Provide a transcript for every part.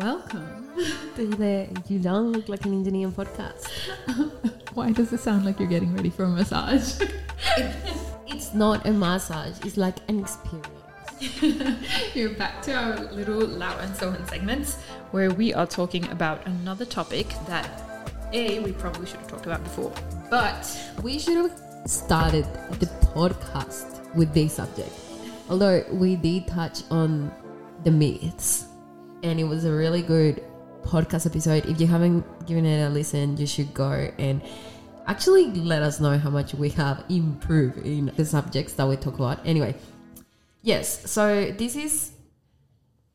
Welcome. You don't look like an Indian podcast. Why does it sound like you're getting ready for a massage? It's not a massage. It's like an experience. You're back to our little Lau and Sohan segments where we are talking about another topic that A, we probably should have talked about before. But We should have started the podcast with this subject. Although we did touch on the myths, and it was a really good podcast episode. If you haven't given it a listen, you should go and actually let us know how much we have improved in the subjects that we talk about. Anyway, yes, so this is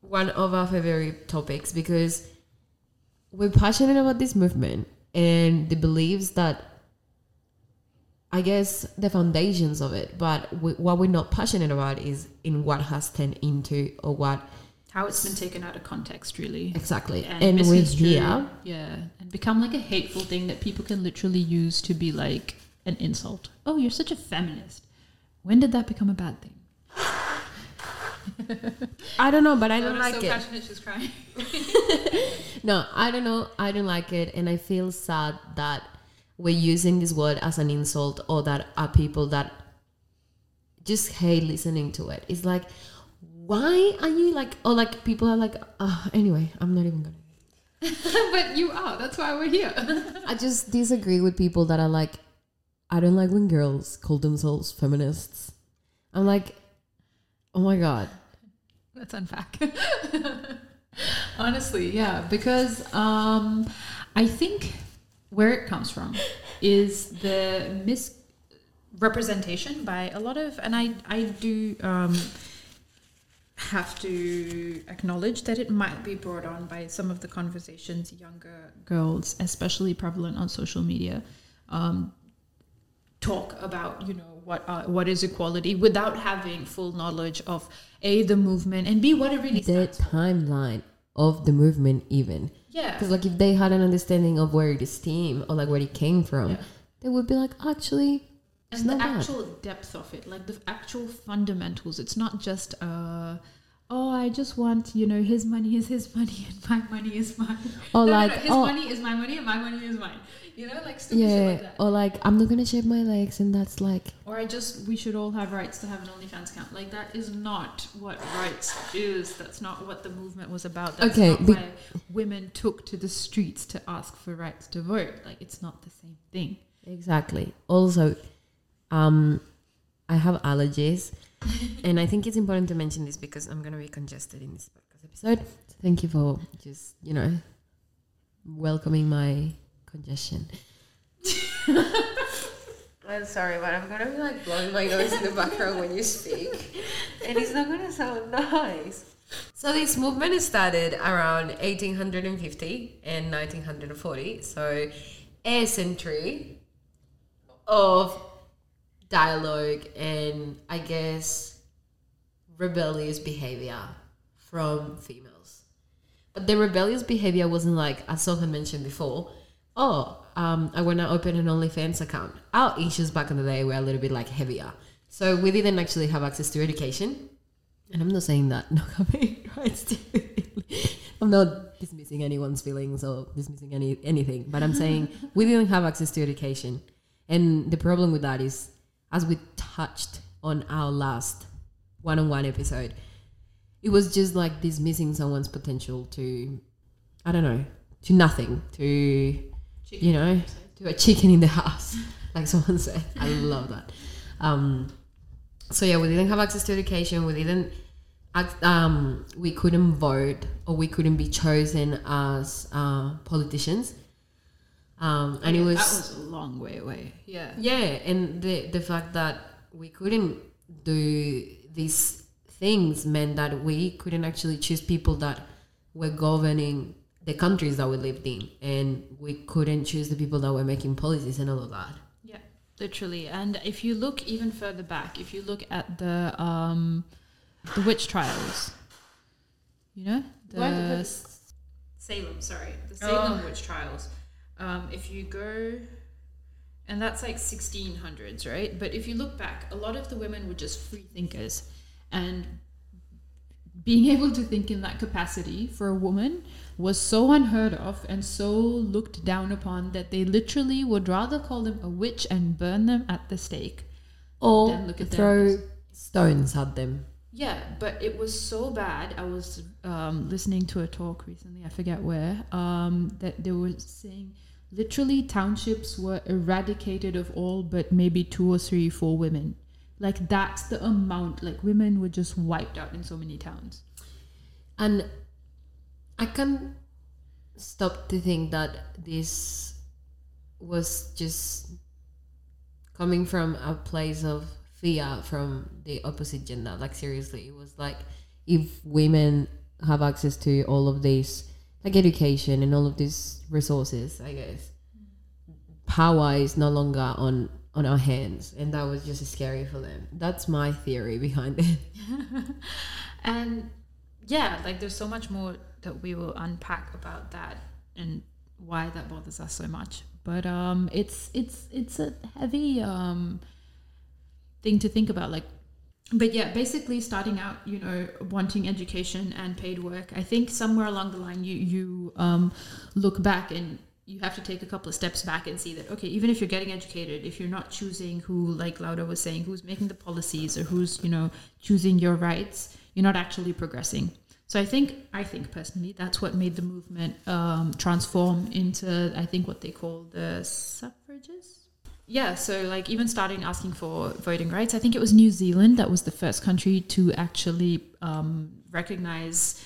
one of our favorite topics because we're passionate about this movement and the beliefs that I guess the foundations of it, but we, what we're not passionate about is in what has turned into or what how it's been taken out of context, really. exactly. And, we're misconstrued. here. Yeah. And become like a hateful thing that people can literally use to be like an insult. Oh, you're such a feminist. When did that become a bad thing? I don't know, but I don't like so it. passionate, she's crying. No, I don't know. I don't like it, and I feel sad that we're using this word as an insult, or that are people that just hate listening to it. It's like, why are you like? Or like people are like, oh, anyway, I'm not even gonna. but you are. That's why we're here. I just disagree with people that are like, I don't like when girls call themselves feminists. I'm like, oh my god. Let's unpack. Honestly, yeah, because um, I think where it comes from is the misrepresentation by a lot of, and I I do um, have to acknowledge that it might be brought on by some of the conversations younger girls, especially prevalent on social media, um, talk about you know what what is equality without having full knowledge of a the movement and b what it really The timeline of the movement, even. Yeah, Because like if they had an understanding of where it stemmed or like where it came from, Yeah. they would be like, actually, and the not bad. actual depth of it, like the actual fundamentals. It's not just uh, oh, I just want you know his money is his money and my money is mine. Or No, no, like, no, his oh, money is my money and my money is mine. You know, like stupid shit yeah, like that. or like I'm not gonna shave my legs, and that's like, Or I just we should all have rights to have an OnlyFans account. Like that is not what rights is. That's not what the movement was about. That's Okay, not be- why women took to the streets to ask for rights to vote. Like it's not the same thing. exactly. Also, um, I have allergies, and I think it's important to mention this because I'm gonna be congested in this podcast episode. So thank you for just you know welcoming my congestion. I'm sorry, but I'm gonna be like blowing my nose in the background when you speak, and it's not gonna sound nice. So this movement started around 1850 and 1940, so a century of dialogue and I guess rebellious behavior from females. But the rebellious behavior wasn't like, as Sohan mentioned before, oh, um, I want to open an OnlyFans account. Our issues back in the day were a little bit like heavier. So we didn't actually have access to education. And I'm not saying that not having rights I'm not dismissing anyone's feelings or dismissing any anything, but I'm saying we didn't have access to education. And the problem with that is, as we touched on our last one on one episode, it was just like dismissing someone's potential to, I don't know, to nothing, to, you know, to a chicken in the house, like someone said. I love that. Um, so yeah, we didn't have access to education. We didn't, um, we couldn't vote or we couldn't be chosen as uh, politicians. Um, and it was, that was a long way away. Yeah. yeah, and the the fact that we couldn't do these things meant that we couldn't actually choose people that were governing the countries that we lived in, and we couldn't choose the people that were making policies and all of that. Yeah, literally. And if you look even further back, if you look at the um, the witch trials, you know, the Salem, sorry, the Salem Oh. witch trials. Um, if you go, and that's like 1600s, right? But if you look back, a lot of the women were just free thinkers, and being able to think in that capacity for a woman was so unheard of and so looked down upon that they literally would rather call them a witch and burn them at the stake. Or Then look at throw stones at them. Yeah, but it was so bad. I was um, listening to a talk recently, I forget where, um, that they were saying literally townships were eradicated of all but maybe two or three, four women. Like that's the amount, like women were just wiped out in so many towns. And I can't stop to think that this was just coming from a place of fear from the opposite gender. Like seriously, it was like if women have access to all of these like education and all of these resources, I guess power is no longer on on our hands and that was just scary for them. That's my theory behind it. And yeah, like there's so much more that we will unpack about that and why that bothers us so much. But um it's it's it's a heavy um thing to think about like but yeah, basically starting out, you know, wanting education and paid work. I think somewhere along the line you you um look back and you have to take a couple of steps back and see that okay, even if you're getting educated, if you're not choosing who like Lauda was saying, who's making the policies or who's, you know, choosing your rights, you're not actually progressing. So I think I think personally that's what made the movement um, transform into I think what they call the suffragists. Yeah, so like even starting asking for voting rights, I think it was New Zealand that was the first country to actually um, recognize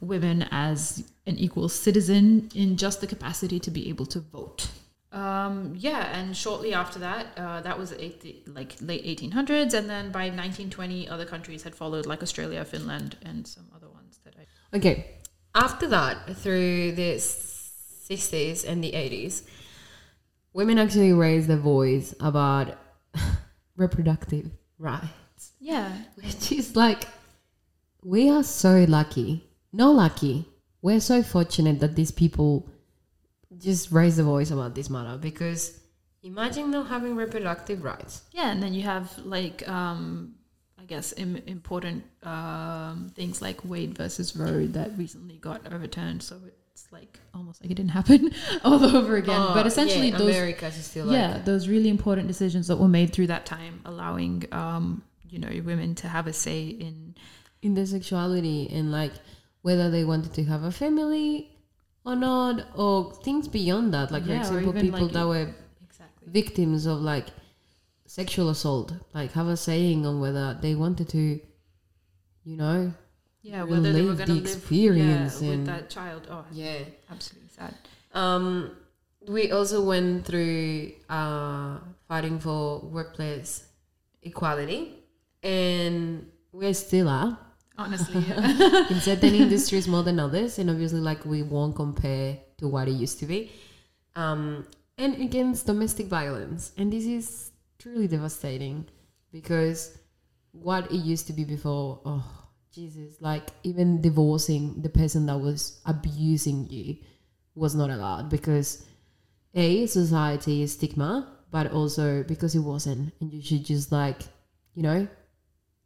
women as an equal citizen in just the capacity to be able to vote. Um, yeah, and shortly after that, uh, that was eight, like late 1800s, and then by 1920, other countries had followed, like Australia, Finland, and some other ones that I. Okay. After that, through the 60s and the 80s, women actually raise their voice about reproductive rights, Yeah, which is like, we are so lucky. No lucky. We're so fortunate that these people just raise the voice about this matter because imagine not having reproductive rights. yeah, and then you have like, um, I guess, Im- important um, things like Wade versus Roe that recently got overturned. So it's like almost like it didn't happen all over again. Oh, but essentially, yeah, those America's still like, yeah those really important decisions that were made through that time allowing um you know women to have a say in in their sexuality and like whether they wanted to have a family or not or things beyond that like Yeah, for example people like, that were exactly victims of like sexual assault like have a saying on whether they wanted to you know yeah whether they were going to the live experience yeah, with that child oh yeah. absolutely sad. Um we also went through uh fighting for workplace equality and we still are. Honestly yeah. in certain industries more than others and obviously like we won't compare to what it used to be. Um, and against domestic violence. And this is truly devastating because what it used to be before oh jesus like even divorcing the person that was abusing you was not allowed because a society is stigma but also because it wasn't and you should just like you know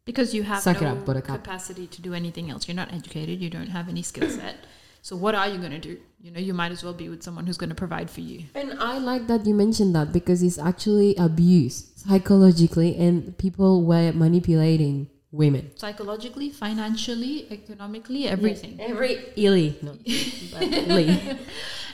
because you have Suck no up, capacity to do anything else. You're not educated. You don't have any skill set. So what are you going to do? You know you might as well be with someone who's going to provide for you. And I like that you mentioned that because it's actually abuse psychologically, and people were manipulating women. psychologically financially economically everything Every illy, no,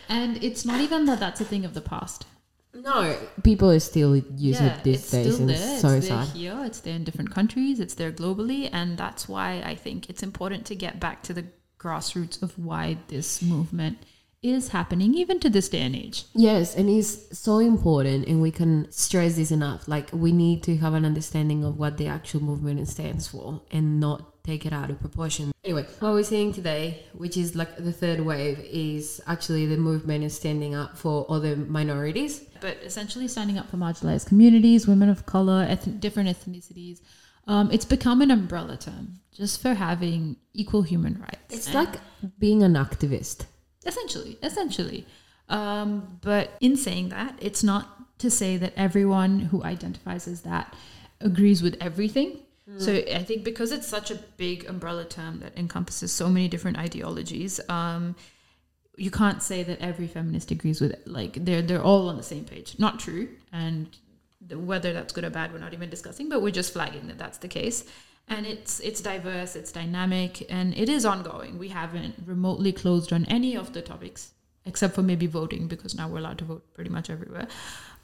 and it's not even that that's a thing of the past No, people are still use it these days, still and it's so it's there sad. here. It's there in different countries. It's there globally, and that's why I think it's important to get back to the grassroots of why this movement is happening, even to this day and age. Yes, and it's so important, and we can stress this enough. Like we need to have an understanding of what the actual movement stands for, and not take it out of proportion. Anyway, what we're seeing today, which is like the third wave, is actually the movement is standing up for other minorities. But essentially, standing up for marginalized communities, women of color, eth- different ethnicities. Um, it's become an umbrella term just for having equal human rights. It's And- like being an activist. Essentially essentially um, but in saying that it's not to say that everyone who identifies as that agrees with everything So I think because it's such a big umbrella term that encompasses so many different ideologies, um, you can't say that every feminist agrees with it. Like they're they're all on the same page. Not true, and the, whether that's good or bad, we're not even discussing. But we're just flagging that that's the case. And it's it's diverse, it's dynamic, and it is ongoing. We haven't remotely closed on any of the topics except for maybe voting because now we're allowed to vote pretty much everywhere.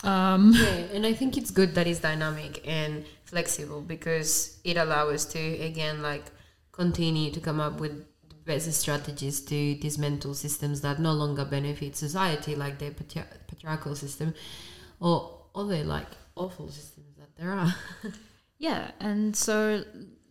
Um, Yeah, and I think it's good that it's dynamic and flexible because it allows us to again like continue to come up with the best strategies to dismantle systems that no longer benefit society, like the patri- patriarchal system, or other like awful systems that there are. Yeah, and so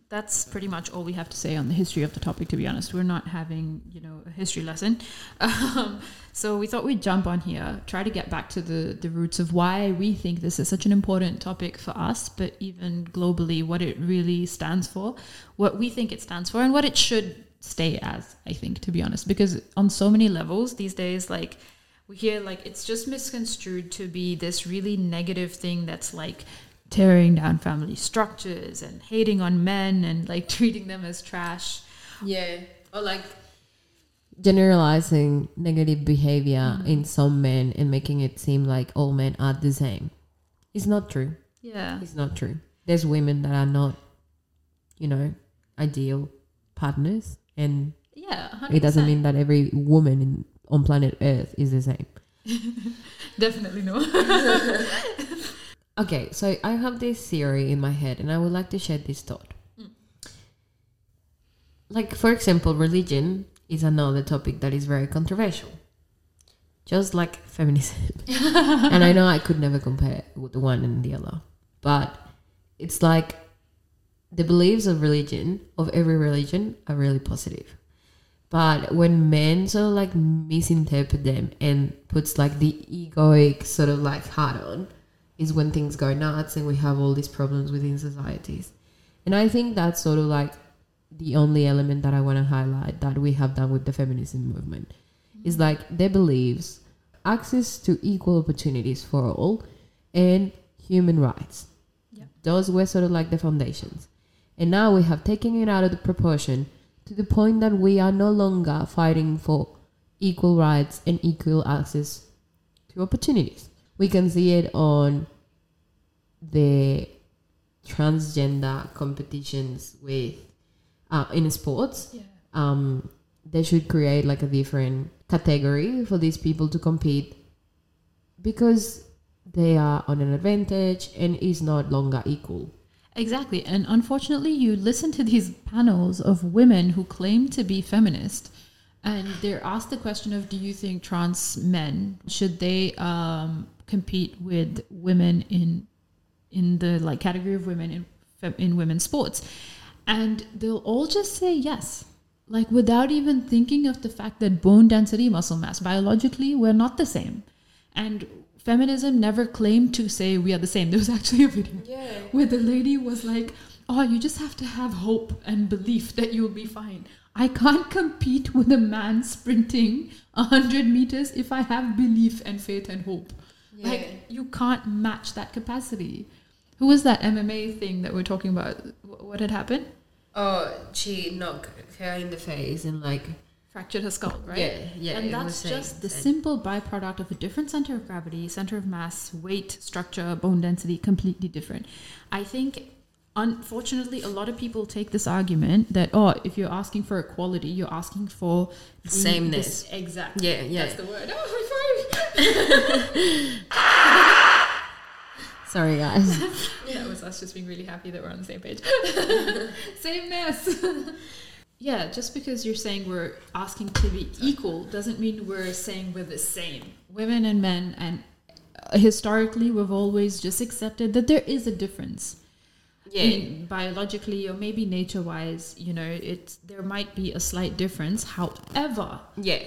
that's pretty much all we have to say on the history of the topic. To be honest, we're not having you know a history lesson, um, so we thought we'd jump on here, try to get back to the the roots of why we think this is such an important topic for us, but even globally, what it really stands for, what we think it stands for, and what it should stay as. I think, to be honest, because on so many levels these days, like we hear like it's just misconstrued to be this really negative thing that's like tearing down family structures and hating on men and like treating them as trash. Yeah, or like generalizing negative behavior mm-hmm. in some men and making it seem like all men are the same. It's not true. Yeah. It's not true. There's women that are not, you know, ideal partners, and Yeah. 100%. it doesn't mean that every woman in, on planet Earth is the same. Definitely no. Okay, so I have this theory in my head, and I would like to share this thought. Mm. Like, for example, religion is another topic that is very controversial, just like feminism. and I know I could never compare with the one and the other, but it's like the beliefs of religion, of every religion, are really positive. But when men sort of like misinterpret them and puts like the egoic sort of like hat on, is when things go nuts and we have all these problems within societies. And I think that's sort of like the only element that I want to highlight that we have done with the feminism movement is like their beliefs, access to equal opportunities for all, and human rights. Yeah. Those were sort of like the foundations. And now we have taken it out of the proportion to the point that we are no longer fighting for equal rights and equal access to opportunities. We can see it on the transgender competitions with uh, in sports. yeah. Um, they should create like a different category for these people to compete because they are on an advantage and is not longer equal. Exactly. And unfortunately, you listen to these panels of women who claim to be feminist, and they're asked the question of do you think trans men should they um, compete with women in in the like category of women in in women's sports and they'll all just say yes like without even thinking of the fact that bone density muscle mass biologically we're not the same and feminism never claimed to say we are the same there was actually a video Yeah. where the lady was like, "Oh, you just have to have hope and belief that you'll be fine. I can't compete with a man sprinting a hundred meters if I have belief and faith and hope. Like you can't match that capacity." Who was that MMA thing that we're talking about? What had happened? Oh, she knocked her in the face and like Fractured her skull, right? yeah, yeah. and that's just the simple byproduct of a different center of gravity, center of mass, weight, structure, bone density, completely different. I think, unfortunately, a lot of people take this argument that oh, if you're asking for equality, you're asking for Sameness. this- exactly. Yeah, yeah. That's the word. Oh, high Sorry, guys. that was us just being really happy that we're on the same page. Sameness. yeah, just because you're saying we're asking to be equal doesn't mean we're saying we're the same. Women and men, and historically, we've always just accepted that there is a difference. Yeah, biologically, or maybe nature-wise, you know, it's there might be a slight difference. However, yeah.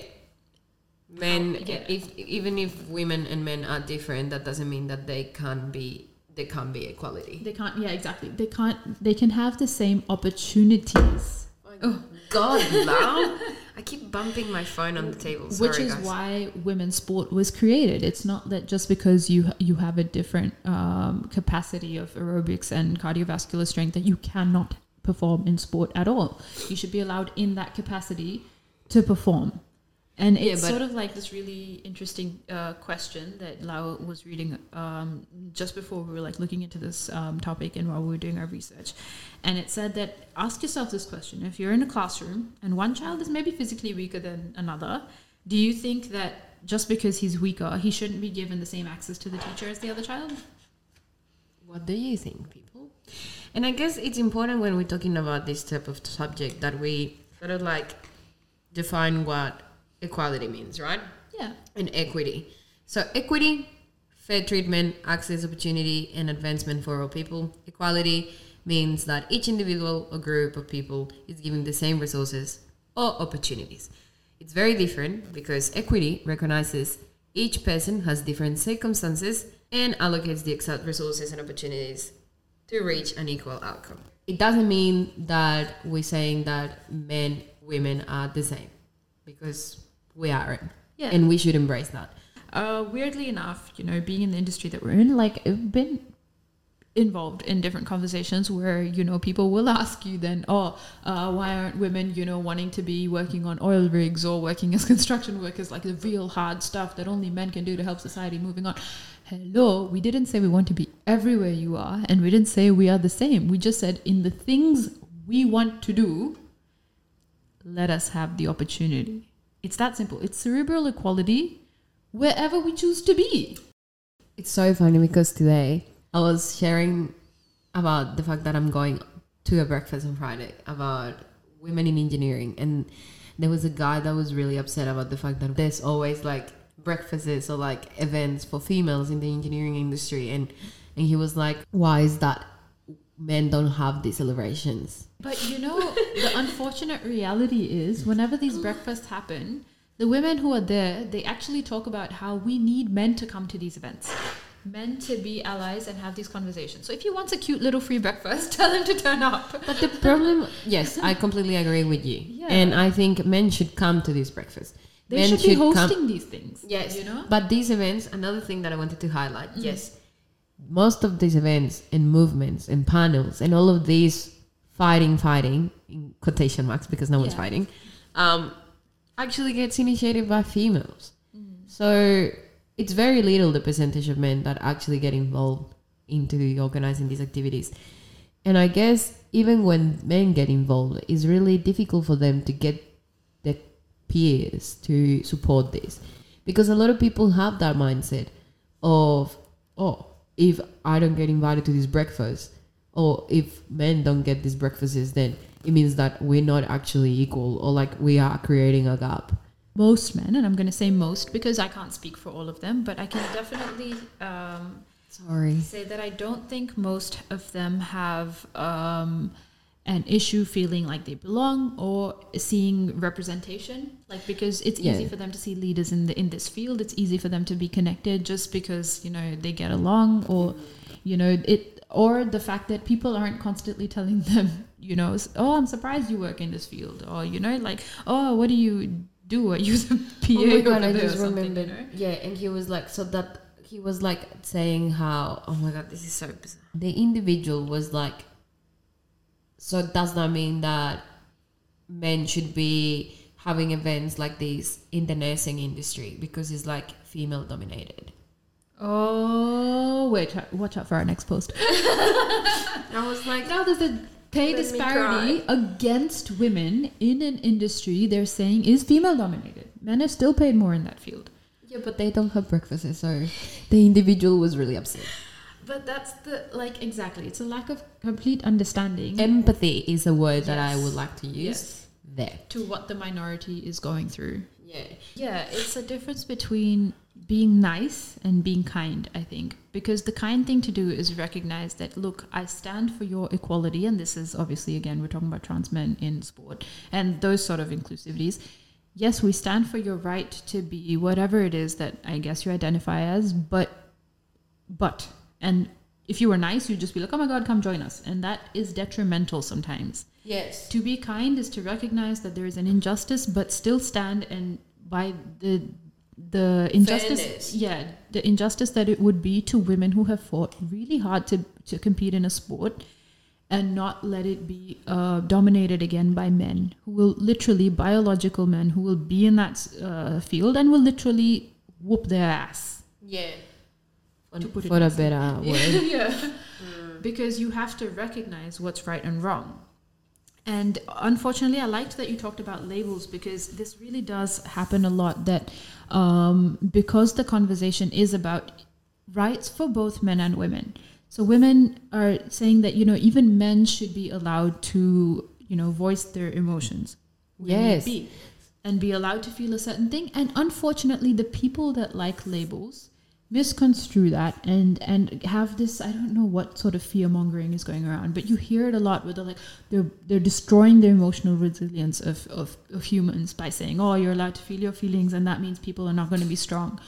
Men, How- yeah. if even if women and men are different, that doesn't mean that they can't be. They can't be equality. they can't. Yeah, exactly. They can't. They can have the same opportunities. Oh God, now I keep bumping my phone on the table. which is guys. why women's sport was created. It's not that just because you you have a different um, capacity of aerobics and cardiovascular strength that you cannot perform in sport at all. You should be allowed in that capacity to perform. And Yeah, it's but- sort of like this really interesting uh, question that Lau was reading um, just before we were like looking into this um, topic and while we were doing our research. And it said that ask yourself this question: If you're in a classroom and one child is maybe physically weaker than another, do you think that just because he's weaker, he shouldn't be given the same access to the teacher as the other child? What do you think, people? And I guess it's important when we're talking about this type of subject that we sort of like define what equality means, right? Yeah. And equity. So, equity, fair treatment, access, opportunity, and advancement for all people. Equality means that each individual or group of people is given the same resources or opportunities. It's very different because equity recognizes each person has different circumstances and allocates the exact resources and opportunities to reach an equal outcome. It doesn't mean that we're saying that men, women are the same because we aren't. Yeah. And we should embrace that. Uh, weirdly enough, you know, being in the industry that we're in, like, I've been involved in different conversations where you know people will ask you then oh uh, why aren't women you know wanting to be working on oil rigs or working as construction workers like the real hard stuff that only men can do to help society moving on hello we didn't say we want to be everywhere you are and we didn't say we are the same we just said in the things we want to do let us have the opportunity it's that simple. It's cerebral equality wherever we choose to be. It's so funny because today I was sharing about the fact that I'm going to a breakfast on Friday about women in engineering, and there was a guy that was really upset about the fact that there's always like breakfasts or like events for females in the engineering industry, and and he was like, why is that men don't have these celebrations? But you know, the unfortunate reality is whenever these breakfasts happen, the women who are there, they actually talk about how we need men to come to these events. Men to be allies and have these conversations. So if you want a cute little free breakfast, tell them to turn up. But the problem, yes, I completely agree with you, Yeah. and I think men should come to these breakfasts. They Men should be come- hosting these things. Yes, You know? But these events, another thing that I wanted to highlight, mm. yes, most of these events and movements and panels and all of these fighting, fighting in quotation marks because no one's fighting, um, actually gets initiated by females. So it's very little the percentage of men that actually get involved into organizing these activities. And I guess even when men get involved, it's really difficult for them to get their peers to support this. Because a lot of people have that mindset of, oh, if I don't get invited to this breakfast, or if men don't get these breakfasts, then it means that we're not actually equal, or like we are creating a gap. Most men, and I'm going to say most because I can't speak for all of them, but I can definitely um, Sorry. say that I don't think most of them have um, an issue feeling like they belong or seeing representation. Like because it's easy Yeah. for them to see leaders in the in this field. It's easy for them to be connected just because you know they get along or you know it or the fact that people aren't constantly telling them you know oh i'm surprised you work in this field or you know like oh what do you do are you the pa oh my god, I or just something, remembered. you know? Yeah, and he was like, so that he was like saying how, oh my god, this is so bizarre. The individual was like, so does that mean that men should be having events like this in the nursing industry because it's like female dominated? oh wait watch out for our next post I was like, Now there's a pay Let disparity against women in an industry they're saying is female dominated. Men are still paid more in that field. yeah, but they don't have breakfast, so the individual was really upset. But that's the like exactly. It's a lack of complete understanding Empathy is a word that I would like to use Yes. there. to what the minority is going through. Yeah. Yeah, it's a difference between being nice and being kind, I think. Because the kind thing to do is recognize that, look, I stand for your equality. And this is obviously, again, we're talking about trans men in sport and those sort of inclusivities. Yes, we stand for your right to be whatever it is that I guess you identify as, but, but, and if you were nice, you'd just be like, "Oh my god, come join us," and that is detrimental sometimes. Yes. To be kind is to recognize that there is an injustice, but still stand and by the the injustice. Fairness. Yeah, the injustice that it would be to women who have fought really hard to to compete in a sport, and not let it be uh, dominated again by men who will literally biological men who will be in that uh, field and will literally whoop their ass. Yeah. To put it for a better word. yeah. Because you have to recognize what's right and wrong. And unfortunately, I liked that you talked about labels because this really does happen a lot. That um, because the conversation is about rights for both men and women. So women are saying that you know even men should be allowed to you know voice their emotions. when Yes. be, and be allowed to feel a certain thing. And unfortunately, the people that like labels misconstrue that and and have this I don't know what sort of fear mongering is going around, but you hear it a lot where they're like they're they're destroying the emotional resilience of, of, of humans by saying, Oh, you're allowed to feel your feelings and that means people are not going to be strong.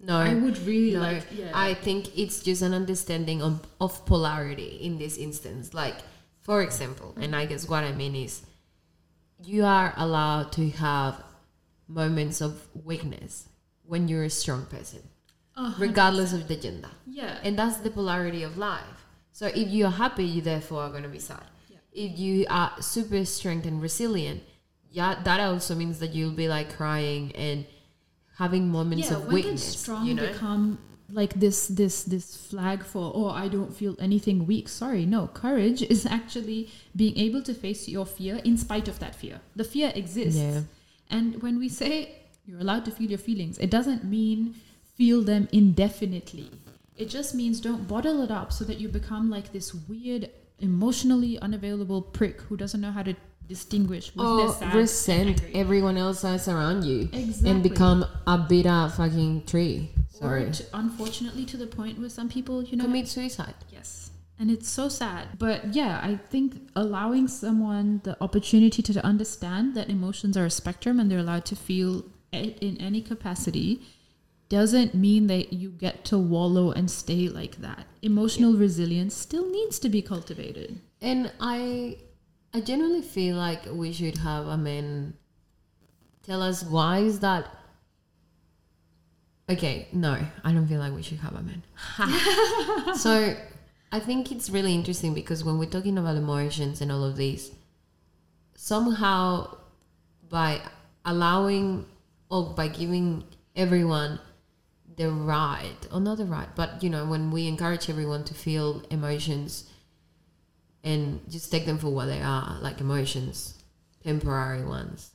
No. I would really no, like yeah. I think it's just an understanding of, of polarity in this instance. Like, for example, and I guess what I mean is you are allowed to have moments of weakness when you're a strong person, Uh, regardless of the gender. yeah. And that's the polarity of life. So if you're happy, you therefore are going to be sad. Yeah. If you are super strong and resilient, yeah, that also means that you'll be like crying and having moments yeah, of when weakness. does strong you know? become like this this this flag for oh I don't feel anything weak. Sorry, no. Courage is actually being able to face your fear in spite of that fear. The fear exists. Yeah. And when we say you're allowed to feel your feelings, it doesn't mean feel them indefinitely. It just means don't bottle it up so that you become like this weird, emotionally unavailable prick who doesn't know how to distinguish or sad resent everyone else that's around you Exactly. and become a bitter fucking tree. Or Sorry. to- unfortunately, to the point where some people, you know, Commit suicide. Yes. And it's so sad. But yeah, I think allowing someone the opportunity to understand that emotions are a spectrum and they're allowed to feel it in any capacity doesn't mean that you get to wallow and stay like that. Emotional resilience still needs to be cultivated. And I I genuinely feel like we should have a man tell us why is that Okay, no, I don't feel like we should have a man. so I think it's really interesting because when we're talking about emotions and all of these, somehow by allowing or by giving everyone the right, or not the right, but you know, when we encourage everyone to feel emotions and just take them for what they are, like emotions, temporary ones,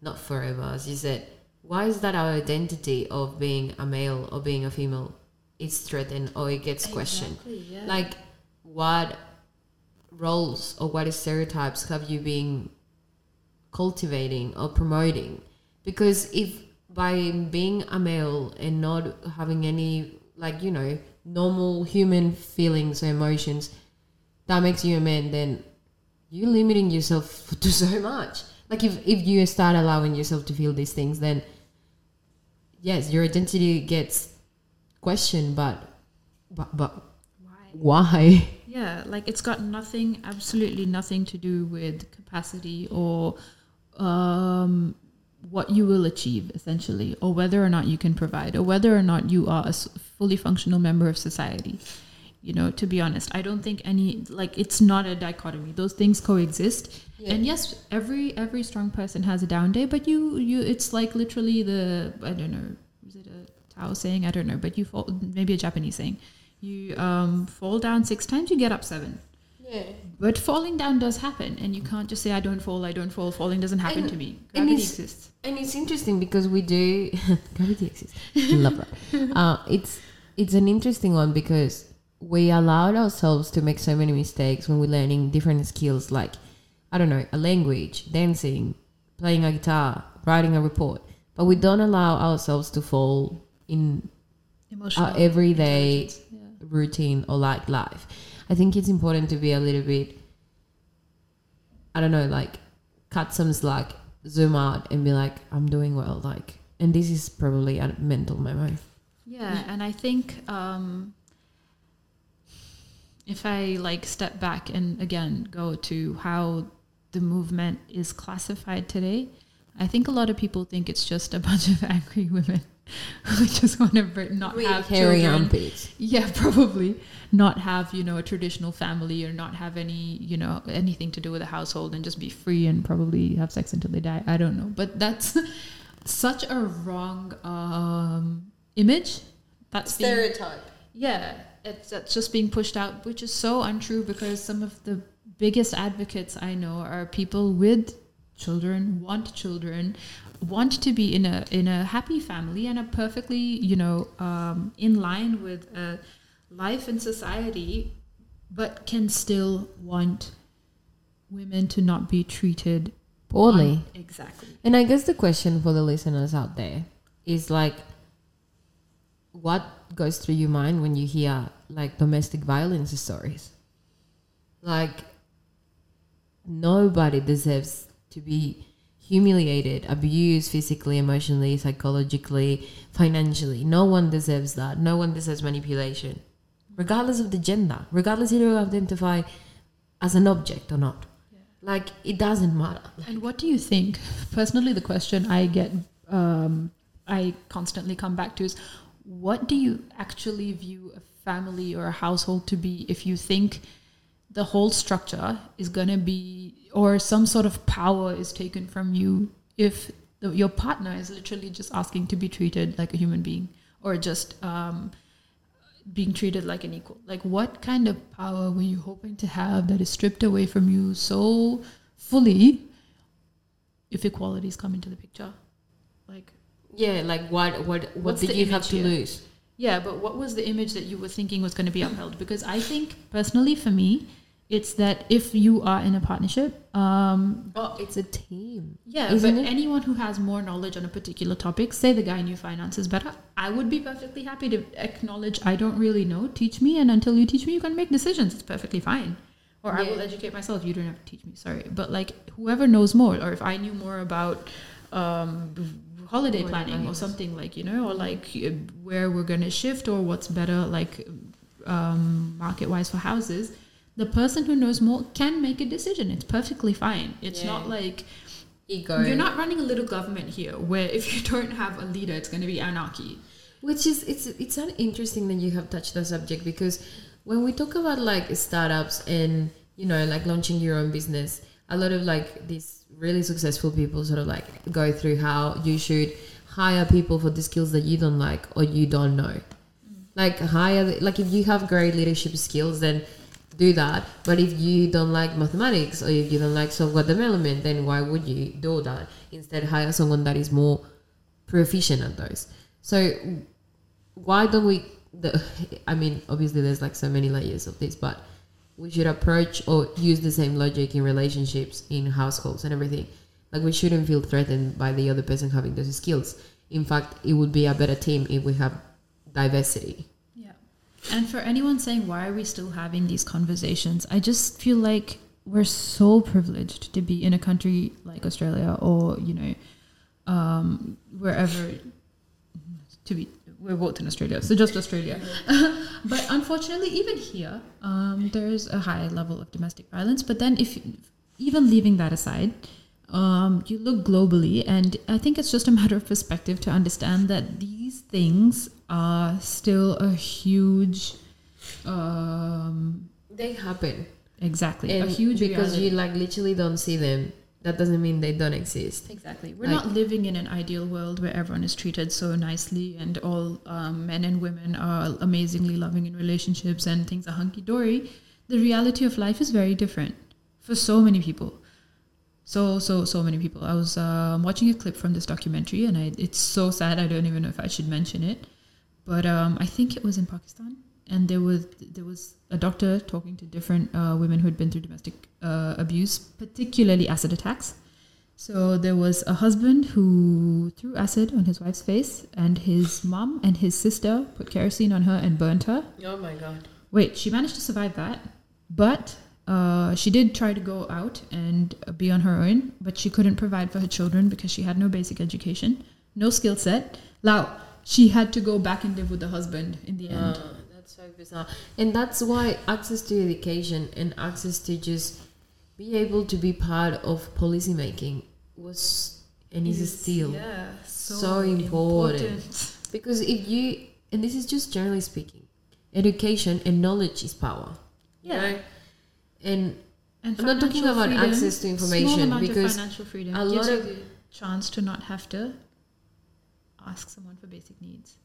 not forever, as you said. Why is that our identity of being a male or being a female is threatened or it gets questioned? yeah. Like, what roles or what stereotypes have you been cultivating or promoting? Because if by being a male and not having any, like, you know, normal human feelings or emotions, that makes you a man, then you're limiting yourself to so much. Like, if, if you start allowing yourself to feel these things, then yes, your identity gets questioned, but, but, but Why? why? Yeah, like it's got nothing, absolutely nothing to do with capacity or um, what you will achieve, essentially, or whether or not you can provide, or whether or not you are a fully functional member of society. You know, to be honest, I don't think any like it's not a dichotomy. Those things coexist. Yeah. And yes, every every strong person has a down day, but you you it's like literally the I don't know, is it a Tao saying? I don't know, but you fall maybe a Japanese saying. You um, fall down six times, you get up seven. Yeah. But falling down does happen, and you can't just say, I don't fall, I don't fall. Falling doesn't happen And- to me. and Gravity it's- exists. And it's interesting because we do gravity exists. Love that. Uh, it's it's an interesting one because we allowed ourselves to make so many mistakes when we're learning different skills like I don't know, a language, dancing, playing a guitar, writing a report. But we don't allow ourselves to fall in Emotional. our everyday yeah. routine or like life. I think it's important to be a little bit, I don't know, like cut some slack, zoom out, and be like, I'm doing well. Like, and this is probably a mental memo. Yeah, and I think um, if I like step back and again go to how the movement is classified today, I think a lot of people think it's just a bunch of angry women who just want to not With have hairy children. armpits. Yeah, probably not have you know a traditional family or not have any you know anything to do with a household and just be free and probably have sex until they die. I don't know, but that's such a wrong um, image. That's being- Stereotype. yeah, it's that's just being pushed out, which is so untrue because some of the biggest advocates I know are people with children, want children, want to be in a in a happy family and are perfectly, you know, um, in line with a life in society, but can still want women to not be treated Poorly. exactly. And I guess the question for the listeners out there is like, what goes through your mind when you hear like domestic violence stories? Like, nobody deserves to be humiliated, abused physically, emotionally, psychologically, financially. No one deserves that. No one deserves manipulation, regardless of the gender, regardless if you identify as an object or not. Like, it doesn't matter. And what do you think? Personally, the question I get, um, I constantly come back to is, what do you actually view a family or a household to be if you think the whole structure is going to be, or some sort of power is taken from you if the, your partner is literally just asking to be treated like a human being or just um, being treated like an equal. Like, what kind of power were you hoping to have that is stripped away from you so fully if equalities come into the picture? Like, Yeah, like what what what did you have to here? lose? yeah, but what was the image that you were thinking was going to be upheld? Because I think, personally, for me, it's that if you are in a partnership, um, Oh, it's a team. yeah, but it? anyone who has more knowledge on a particular topic, say the guy knew finances better, I would be perfectly happy to acknowledge I don't really know. Teach me, and until you teach me, you can make decisions. It's perfectly fine. Or I will educate myself. You don't have to teach me. Sorry, but like whoever knows more, or if I knew more about um, holiday planning or something like you know, or like where we're gonna shift or what's better, like um, market wise for houses. The person who knows more can make a decision. It's perfectly fine. It's Yeah. not like Ego. you're not running a little government here where if you don't have a leader, it's going to be anarchy. Which is it's it's an interesting that you have touched the subject because when we talk about like startups and you know like launching your own business, a lot of like these really successful people sort of like go through how you should hire people for the skills that you don't like or you don't know. Mm. Like hire like if you have great leadership skills then do that. But if you don't like mathematics or if you don't like software development, then why would you do that? Instead hire someone that is more proficient at those. So why don't we the I mean obviously there's like so many layers of this, but we should approach or use the same logic in relationships, in households and everything. Like we shouldn't feel threatened by the other person having those skills. In fact, it would be a better team if we have diversity. And for anyone saying, why are we still having these conversations? I just feel like we're so privileged to be in a country like Australia or, you know, um, wherever to be. We're both in Australia, so just Australia. but unfortunately, even here, um, there's a high level of domestic violence. But then, if even leaving that aside, um, you look globally, and I think it's just a matter of perspective to understand that these things are still a huge, um, They happen. exactly, a huge because reality. you like literally don't see them, that doesn't mean they don't exist. Exactly. We're Like- not living in an ideal world where everyone is treated so nicely and all um, men and women are amazingly loving in relationships and things are hunky dory. The reality of life is very different for so many people. So, so, so many people. I was um, watching a clip from this documentary and I, it's so sad. I don't even know if I should mention it. But um, I think it was in Pakistan. And there was there was a doctor talking to different uh, women who had been through domestic uh, abuse, particularly acid attacks. So there was a husband who threw acid on his wife's face, and his mom and his sister put kerosene on her and burnt her. Oh my god. Wait, she managed to survive that, but uh, she did try to go out and be on her own, but she couldn't provide for her children because she had no basic education, no skill set. Lau, she had to go back and live with the husband in the end. Uh, that's so bizarre. And that's why access to education and access to just be able to be part of policy making was and is, still yeah, so important. because if you and this is just generally speaking, education and knowledge is power. Yeah. know? And And I'm not talking about freedom, access to small information because financial freedom a gives lot you of- the chance to not have to ask someone for basic needs.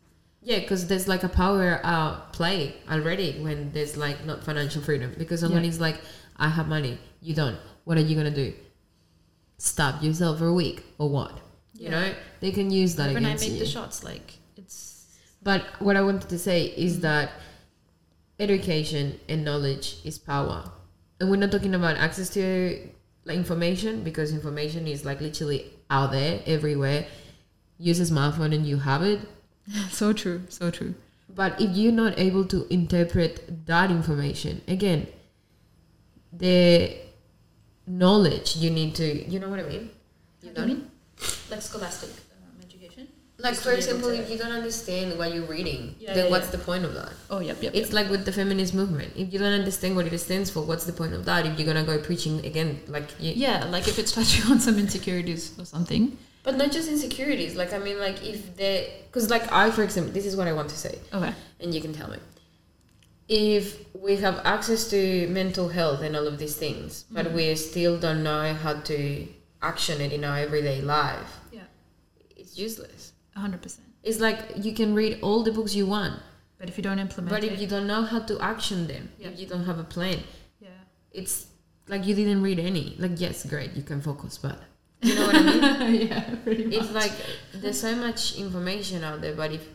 Yeah, because there's like a power uh, play already when there's like not financial freedom. Because someone Yeah. is like, I have money, you don't. What are you gonna do? Stop yourself for a week or what? You know, they can use that when I against make you. the shots, like it's But what I wanted to say is Mm. that education and knowledge is power, and we're not talking about access to like information because information is like literally out there everywhere. Use a smartphone and you have it. so true, so true. But if you're not able to interpret that information, again, the knowledge you need to, you know what I mean? You know? you mean? Like scholastic um, education? Like, for to be able example, if you don't understand what you're reading, Yeah, then yeah, what's yeah. the point of that? Oh, yep, yep. It's like with the feminist movement. If you don't understand what it stands for, what's the point of that? If you're gonna go preaching again, like, you, yeah, like if it's touching on some insecurities or something. But not just insecurities. Like, I mean, like if they, because like I, for example, this is what I want to say. Okay. and you can tell me if we have access to mental health and all of these things but Mhm. we still don't know how to action it in our everyday life Yeah. it's useless hundred percent. it's like you can read all the books you want But if you don't implement but it, if you don't know how to action them Yeah. if you don't have a plan yeah. it's like you didn't read any like yes great you can focus but you know what i mean yeah, pretty much. it's like there's so much information out there but if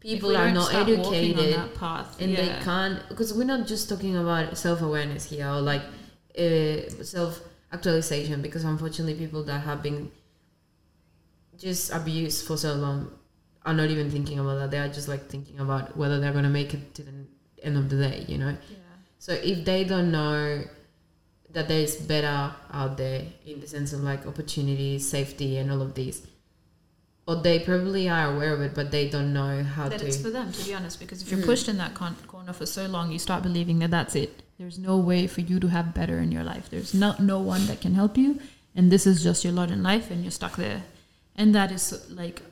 people If are not educated path, and they can't because we're not just talking about self-awareness here or like uh, self-actualization because unfortunately people that have been just abused for so long are not even thinking about that they are just like thinking about whether they're going to make it to the end of the day you know Yeah. so if they don't know that there is better out there in the sense of like opportunity safety and all of these. Or they probably are aware of it but they don't know how that to it's for them to be honest because if you're Mm. pushed in that con- corner for so long you start believing that that's it. There's no way for you to have better in your life. There's no no one that can help you and this is just your lot in life and you're stuck there. And that is like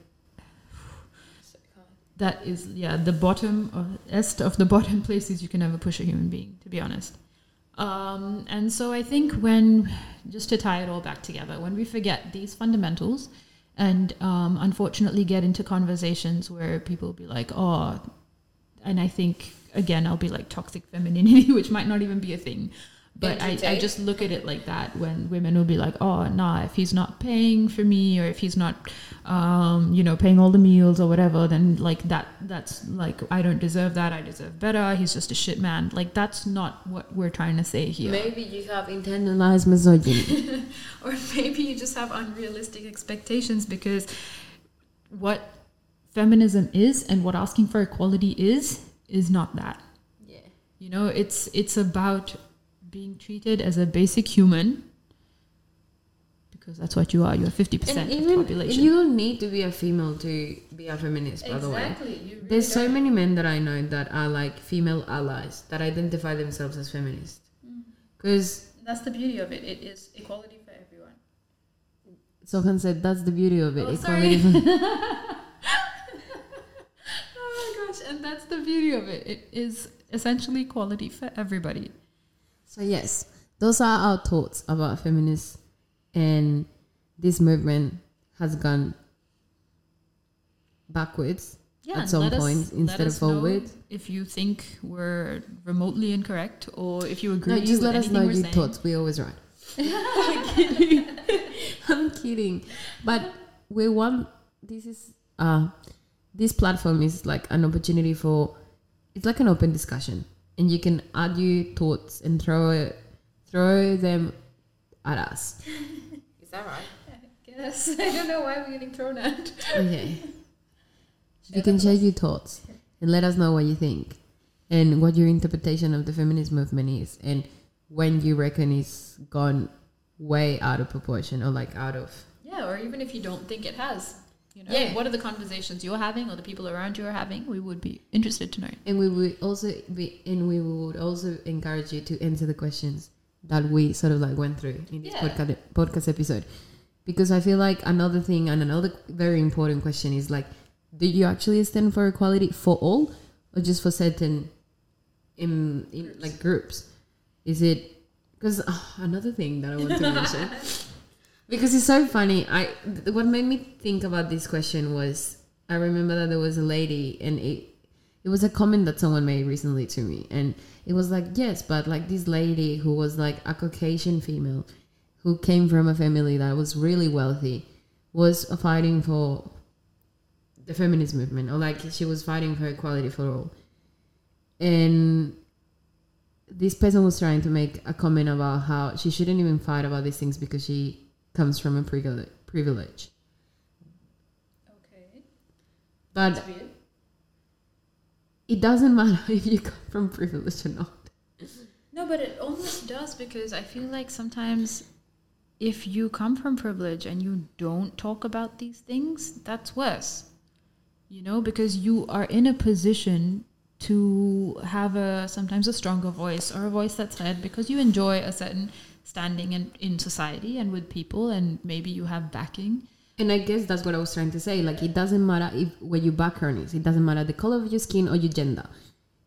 that is yeah the bottom or est of the bottom places you can ever push a human being to be honest um, and so i think when just to tie it all back together when we forget these fundamentals and um, unfortunately get into conversations where people be like oh and i think again i'll be like toxic femininity which might not even be a thing but I, I just look at it like that when women will be like oh nah if he's not paying for me or if he's not um, you know paying all the meals or whatever then like that that's like i don't deserve that i deserve better he's just a shit man like that's not what we're trying to say here Maybe you have internalized misogyny. or maybe you just have unrealistic expectations because what feminism is and what asking for equality is is not that yeah. you know it's it's about being treated as a basic human because that's what you are you're 50% And of the population you don't need to be a female to be a feminist, by the way. You There's so many men that I know that are like female allies that identify themselves as feminist. Mm. Because that's the beauty of it it is equality for everyone Sohan said that's the beauty of it. Oh, equality sorry. oh my gosh and that's the beauty of it it is essentially equality for everybody so yes, those are our thoughts about feminists, and this movement has gone backwards. yeah, at some us- point let instead of us know forward. If you think we're remotely incorrect, or if you agree, No, just let us know your saying. thoughts. We're always right. I'm kidding. I'm kidding. But we want this is uh this platform is like an opportunity for it's like an open discussion and you can add your thoughts and throw it throw them at us. Is that right? Yes, I don't know why we're getting thrown at. Okay. You can share your thoughts and let us know what you think and what your interpretation of the feminist movement is and when you reckon it's gone way out of proportion or like out of Yeah, or even if you don't think it has. You know, Yeah. what are the conversations you're having or the people around you are having? We would be interested to know. And we would also be, and we would also encourage you to answer the questions that we sort of like went through in this Yeah. podcast podcast episode, because I feel like another thing and another very important question is like, do you actually stand for equality for all, or just for certain, in, in like groups? Is it because ah, another thing that I want to mention because it's so funny. I what made me think about this question was I remember that there was a lady and it it was a comment that someone made recently to me and it was like yes but like this lady who was like a caucasian female who came from a family that was really wealthy was fighting for the feminist movement or like she was fighting for equality for all and this person was trying to make a comment about how she shouldn't even fight about these things because she comes from a privile- privilege Okay. but it doesn't matter if you come from privilege or not No, but it almost does because I feel like sometimes if you come from privilege and you don't talk about these things, that's worse. You know, because you are in a position to have a sometimes a stronger voice or a voice that's heard because you enjoy a certain standing in, in society and with people and maybe you have backing. And I guess that's what I was trying to say. Like, it doesn't matter if what your background is. It doesn't matter the color of your skin or your gender.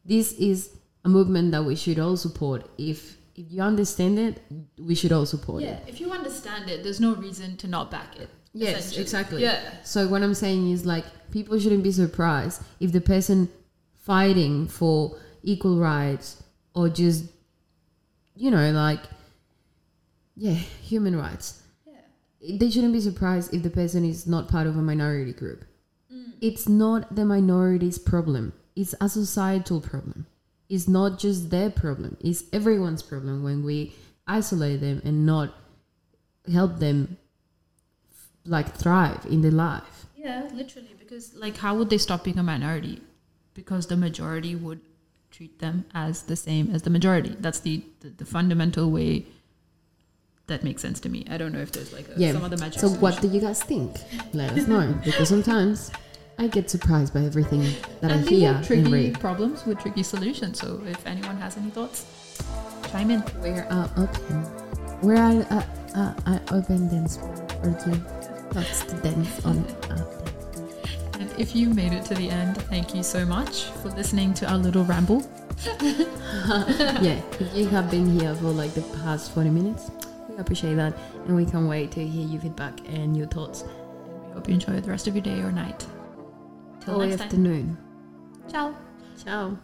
This is a movement that we should all support. If if you understand it, we should all support Yeah, it. if you understand it, there's no reason to not back it. Yes, exactly. Yeah. So what I'm saying is like people shouldn't be surprised if the person fighting for equal rights or just you know like yeah human rights Yeah. they shouldn't be surprised if the person is not part of a minority group. Mm. It's not the minority's problem. It's a societal problem. It's not just their problem. It's everyone's problem when we isolate them and not help them like thrive in their life. Yeah, literally. Because, like, how would they stop being a minority? Because the majority would treat them as the same as the majority. That's the, the, the fundamental way that makes sense to me. I don't know if there's like a, Yeah. some other magic. So what do you guys think? Let us know because sometimes I get surprised by everything that and I hear tricky read. problems with tricky solutions. So if anyone has any thoughts, chime in. We're uh, open. We're uh, uh, uh, open dance for you thoughts to dance on. Uh, And if you made it to the end, thank you so much for listening to our little ramble. yeah, if you have been here for like the past 40 minutes, we appreciate that. And we can't wait to hear your feedback and your thoughts. We hope you enjoy the rest of your day or night. Till Or next time. afternoon. Ciao. Ciao.